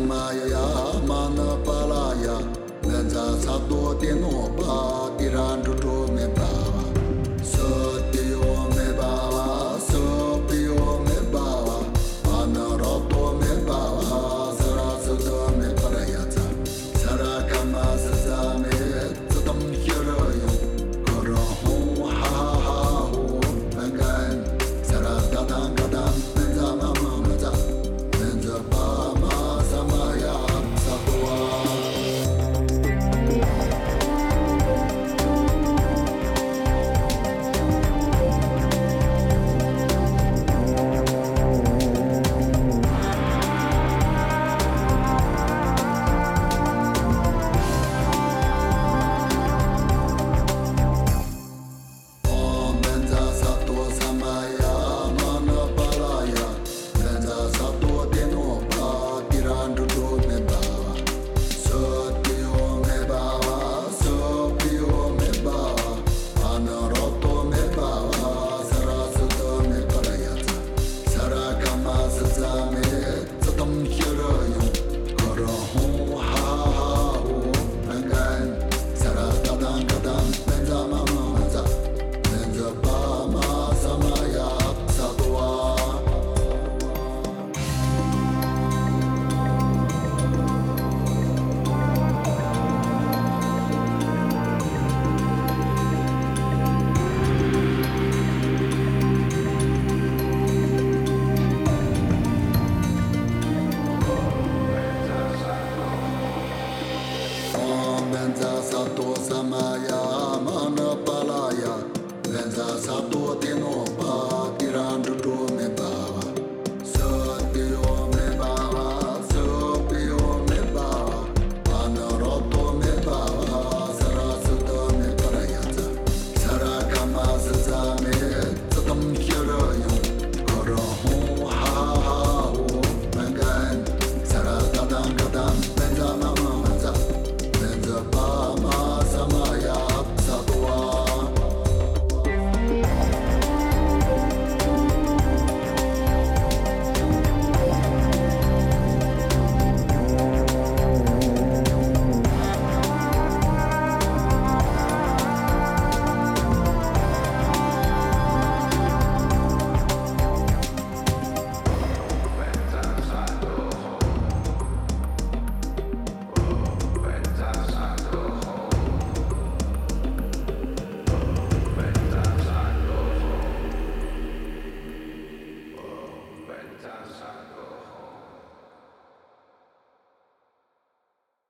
嘛呀呀，嘛那巴拉呀，咱家差多的诺吧，依然。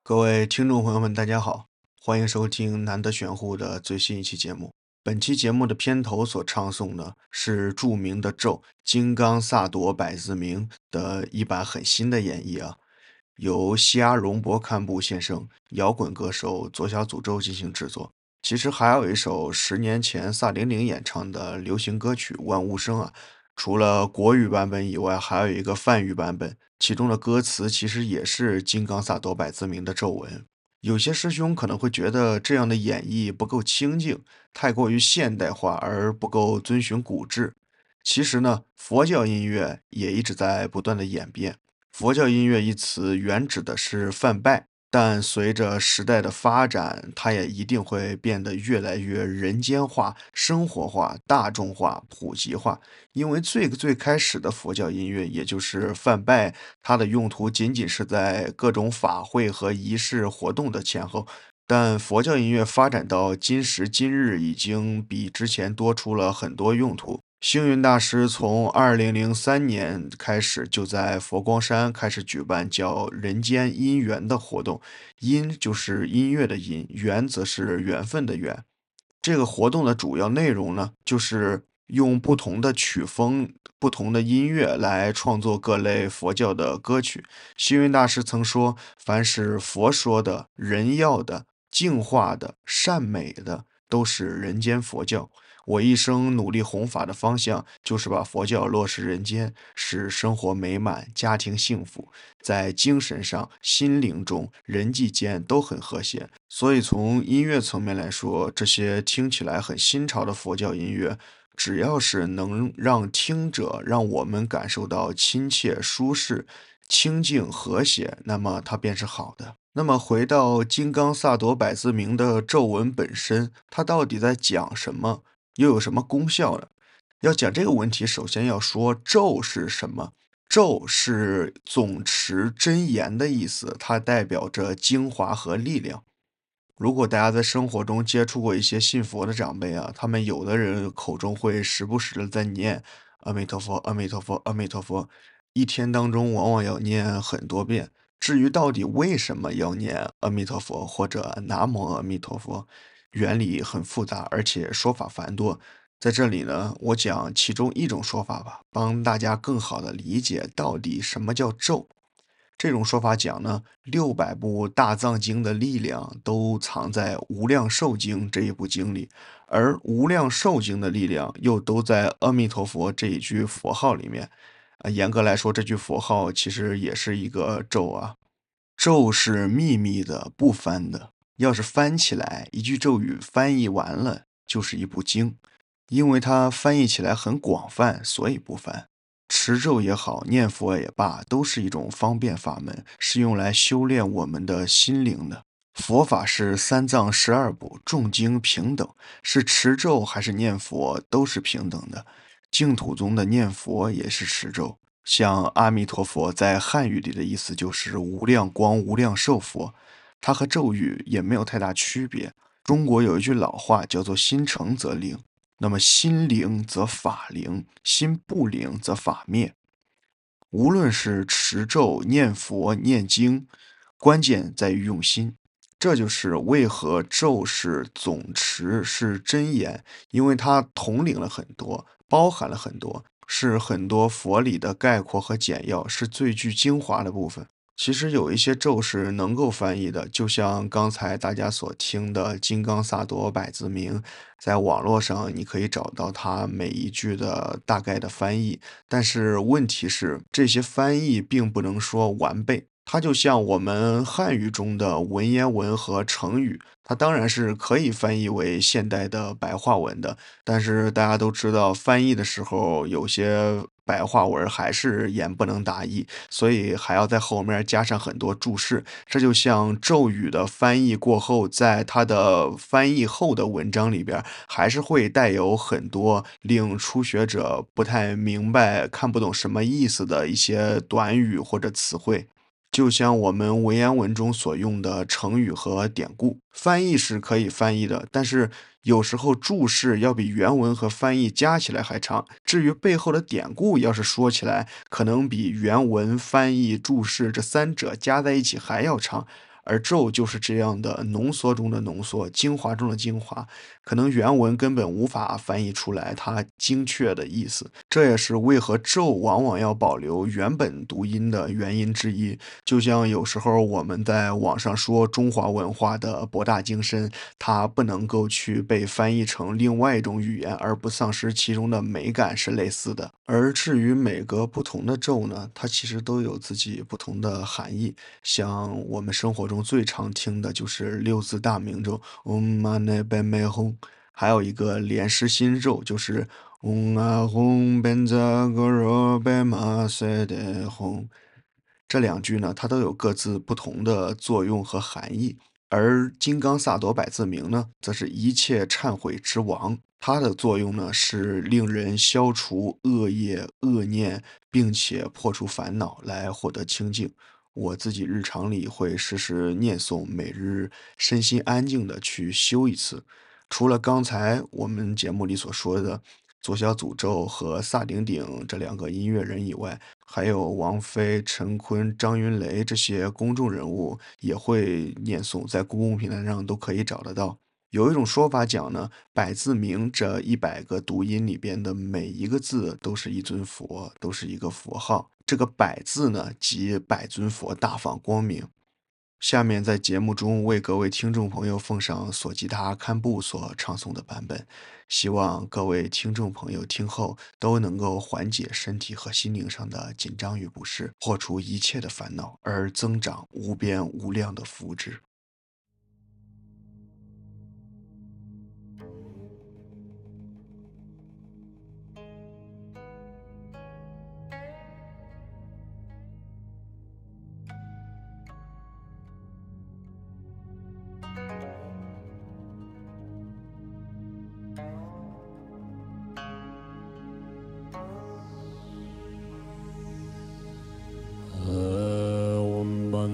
各位听众朋友们，大家好，欢迎收听难得玄乎的最新一期节目。本期节目的片头所唱诵的是著名的咒《金刚萨埵百字明》的一版很新的演绎啊，由西阿荣博堪布先生、摇滚歌手左小诅咒进行制作。其实还有一首十年前萨顶顶演唱的流行歌曲《万物生》啊，除了国语版本以外，还有一个梵语版本。其中的歌词其实也是金刚萨埵百字明的咒文。有些师兄可能会觉得这样的演绎不够清净，太过于现代化，而不够遵循古制。其实呢，佛教音乐也一直在不断的演变。佛教音乐一词原指的是梵拜。但随着时代的发展，它也一定会变得越来越人间化、生活化、大众化、普及化。因为最最开始的佛教音乐，也就是梵拜，它的用途仅仅是在各种法会和仪式活动的前后。但佛教音乐发展到今时今日，已经比之前多出了很多用途。星云大师从二零零三年开始，就在佛光山开始举办叫“人间姻缘”的活动。因就是音乐的因，缘则是缘分的缘。这个活动的主要内容呢，就是用不同的曲风、不同的音乐来创作各类佛教的歌曲。星云大师曾说：“凡是佛说的、人要的、净化的、善美的，都是人间佛教。”我一生努力弘法的方向，就是把佛教落实人间，使生活美满，家庭幸福，在精神上、心灵中、人际间都很和谐。所以，从音乐层面来说，这些听起来很新潮的佛教音乐，只要是能让听者、让我们感受到亲切、舒适、清静、和谐，那么它便是好的。那么回到金刚萨埵百字明的咒文本身，它到底在讲什么，又有什么功效呢？要讲这个问题，首先要说咒是什么。咒是总持真言的意思，它代表着精华和力量。如果大家在生活中接触过一些信佛的长辈啊，他们有的人口中会时不时的在念阿弥陀佛，阿弥陀佛，阿弥陀佛，一天当中往往要念很多遍。至于到底为什么要念阿弥陀佛或者南无阿弥陀佛，原理很复杂，而且说法繁多。在这里呢，我讲其中一种说法吧，帮大家更好的理解到底什么叫咒。这种说法讲呢，六百部大藏经的力量都藏在无量寿经这一部经里，而无量寿经的力量又都在阿弥陀佛这一句佛号里面。啊，严格来说，这句佛号其实也是一个咒啊。咒是秘密的，不翻的。要是翻起来，一句咒语翻译完了就是一部经，因为它翻译起来很广泛，所以不翻。持咒也好，念佛也罢，都是一种方便法门，是用来修炼我们的心灵的。佛法是三藏十二部，众经平等，是持咒还是念佛都是平等的。净土宗的念佛也是持咒，像阿弥陀佛在汉语里的意思就是无量光、无量寿佛，它和咒语也没有太大区别。中国有一句老话叫做“心诚则灵”，那么心灵则法灵，心不灵则法灭。无论是持咒、念佛、念经，关键在于用心。这就是为何咒是总持是真言，因为它统领了很多，包含了很多，是很多佛理的概括和简要，是最具精华的部分。其实有一些咒是能够翻译的，就像刚才大家所听的《金刚萨埵百字明》，在网络上你可以找到它每一句的大概的翻译。但是问题是，这些翻译并不能说完备。它就像我们汉语中的文言文和成语，它当然是可以翻译为现代的白话文的。但是大家都知道，翻译的时候有些白话文还是言不能达意，所以还要在后面加上很多注释。这就像咒语的翻译过后，在它的翻译后的文章里边，还是会带有很多令初学者不太明白、看不懂什么意思的一些短语或者词汇。就像我们文言文中所用的成语和典故，翻译是可以翻译的，但是有时候注释要比原文和翻译加起来还长。至于背后的典故，要是说起来，可能比原文、翻译、注释这三者加在一起还要长。而咒就是这样的浓缩中的浓缩，精华中的精华，可能原文根本无法翻译出来它精确的意思。这也是为何咒往往要保留原本读音的原因之一。就像有时候我们在网上说中华文化的博大精深，它不能够去被翻译成另外一种语言而不丧失其中的美感是类似的。而至于每个不同的咒呢，它其实都有自己不同的含义。像我们生活中。最常听的就是六字大明咒嗡嘛呢呗咪吽，还有一个莲师心咒，就是嗡啊吽呗扎个罗呗嘛塞的吽。这两句呢，它都有各自不同的作用和含义。而金刚萨埵百字明呢，则是一切忏悔之王，它的作用呢，是令人消除恶业恶念，并且破除烦恼，来获得清净。我自己日常里会时时念诵，每日身心安静的去修一次。除了刚才我们节目里所说的左小诅咒和萨顶顶这两个音乐人以外，还有王菲、陈坤、张云雷这些公众人物也会念诵，在公共平台上都可以找得到。有一种说法讲呢，百字明这一百个读音里边的每一个字都是一尊佛，都是一个佛号。这个“百”字呢，即百尊佛大放光明。下面在节目中为各位听众朋友奉上索吉他堪布所唱诵的版本，希望各位听众朋友听后都能够缓解身体和心灵上的紧张与不适，破除一切的烦恼，而增长无边无量的福祉。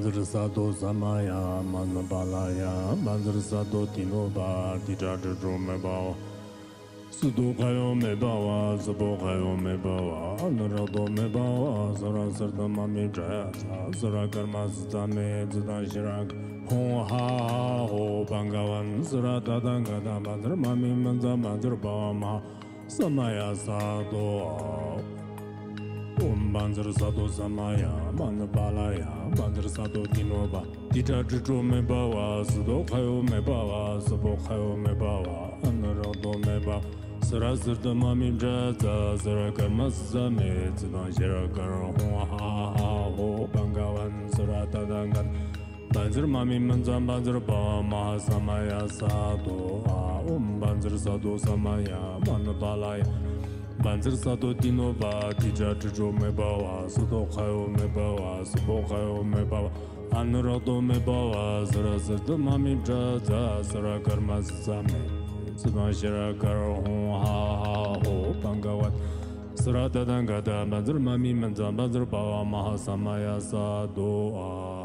Manzar Sadhu Samaya Manzar Balaya Manzar Sadhu Tinoba Dijadu Rumebao Sudu Kayo Mebawa Zabu Kayo Mebawa Anurado Mebawa Zara Sardama Mijayata Zara Karma Sitame Zidang Shirak Hong Ha Ho Bangawan Zara Tadangada Manzar Mami Manzar Manzar Bawama Samaya Sadhu Om Banzar Sato Samaya Bandar Balaya Bandar Sato Tinoba Tita Trito Me Bawa Sudo Khayo Me Bawa Subo Khayo Me Bawa Anarado Me Bawa Sara Sirta Mami Jata Sara Karma Same Tsina Shira Karan Hua Ha Ha Ho Bangawan Sara Tadangan Banzar Mami Manzan Banzar Ba Maha Samaya Sato Om Banzar Sato Samaya Bandar Balaya. banzir sato dino ba tija chicho me ba wa sato khayo me ba wa sapo khayo me ba wa. Anurado me ba wa zara zirda mami dra za zara karma zisa me. Zima shira karo hon ha ha ho panga wat zara dadanga da banzir mami manza banzir ba wa maha samaya sa do a.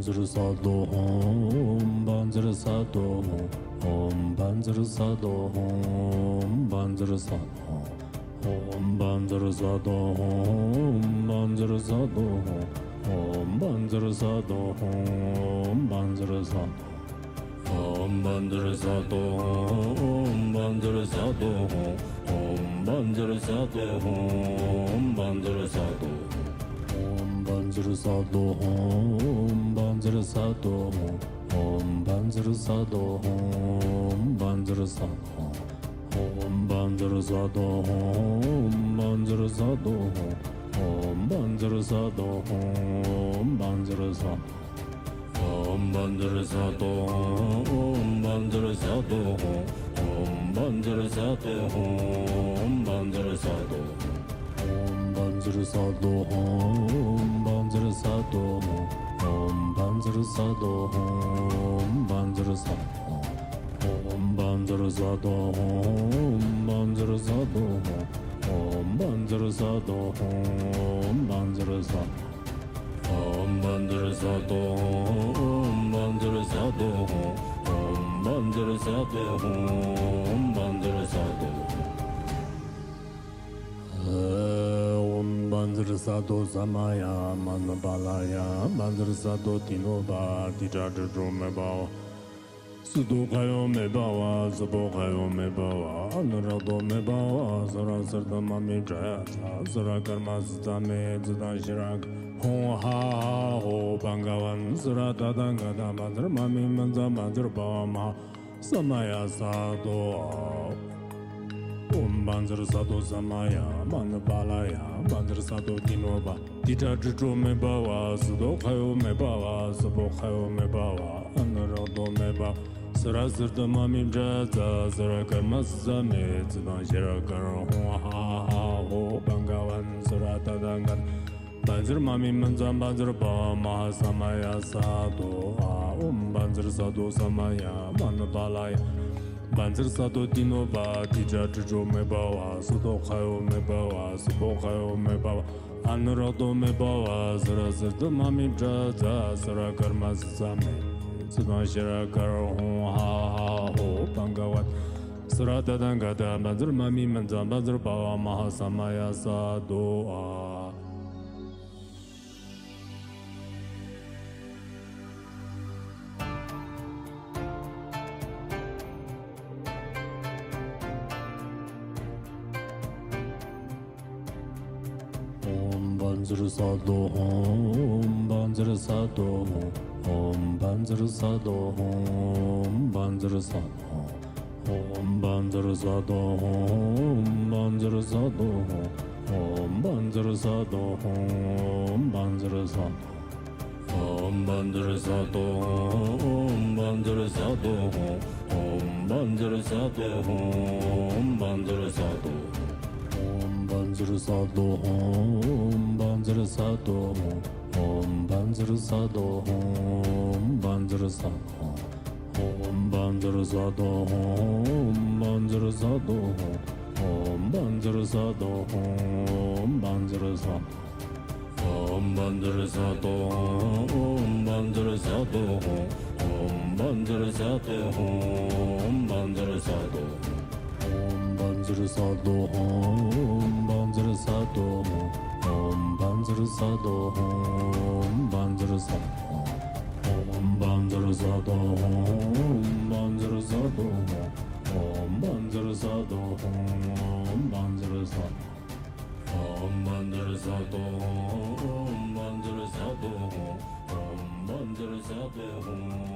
반지를 사도 홈 반지를 사도 홈 반지를 사도 홈 반지를 사도 홈 반지를 사도 홈 반지를 사도 홈 반지를 사도 홈 반지를 사도 홈 반지를 사도 홈 반지를 사도 홈 반지를 사도 홈 반지를 사도 홈 반지를 사도 홈 반지를 사도 홈 반지를 사도 홈 반지를 사도 홈 반지를 사도 홈 반지를 사도 홈 반지를 사도 홈 반지를 사도 홈 반지를 사도 홈 반지를 사도 홈 반지를 사도 홈 반지를 사도 홈 반지를 사도 홈 반지를 사도 옴 반자르사도 옴 반자르사 옴 반자르사도 옴 반자르사도 옴 반자르사도 옴 반자르사 옴 반자르사도 옴 반자르사도 옴 반자르사도 옴 반자르사도 mandrsa do samaya manbalaya mandrsa do tinoba didad rume bao sudo kayo me bawa zbo kayo me bawa anra do me bawa zara sarda ma me jaya zara karma zda me zda shirak ho ha ho bangawan zara dadanga da mandr ma me mandza mandr bawa ma samaya sado Om Banzar Sadhu Samaya Manbalaya sato tino ba. Tita chuchu me bawa, sudo khayo me bawa, sopo khayo me bawa Anarado me ba. Sara sirta mami mchaza, sara karma sasame Tsivan shira karan huwa ha ha ho Bangawan sara tadangan Banzir mami manzan banzir ba maha samaya sato Om banzir sato samaya manapalaya banzir sato dino ba tija chicho me bawa suto khayo me bawa supo khayo me bawa anurado me bawa zira zirda mami bja za zira karma zisa me. Sudan shira kar hon ha ha ho pangawat zira dadanga da banzir mami manzan banzir bawa maha samaya sa do a 반지르사도 옴 반지르사도 옴 반지르사도 옴 반지르사도 옴 반지르사도 옴 반지르사도 옴 반지르사도 옴 반지르사도 옴 반지르사도 옴 반지르사도 옴 반지르사도 옴 반지르사도 옴 반지르사도 옴 반지를 사도 홈 반지를 사도 홈 반지를 사도 홈 반지를 사도 홈 반지를 사도 홈 반지를 사도 홈 반지를 사도 홈 반지를 사도 홈 반지를 사도 홈 반지를 사도 홈 반지를 사도 홈 반지를 사도 홈 반지를 사도 ॐ बन्धुरुसदो ॐ बन्धुरुसद ॐ बन्धुरुसदो ॐ बन्धुरुसदो ॐ बन्धुरुसदो ॐ बन्धुरुसद ॐ बन्धुरुसदो ॐ बन्धुरुसदो ॐ बन्धुरुसदो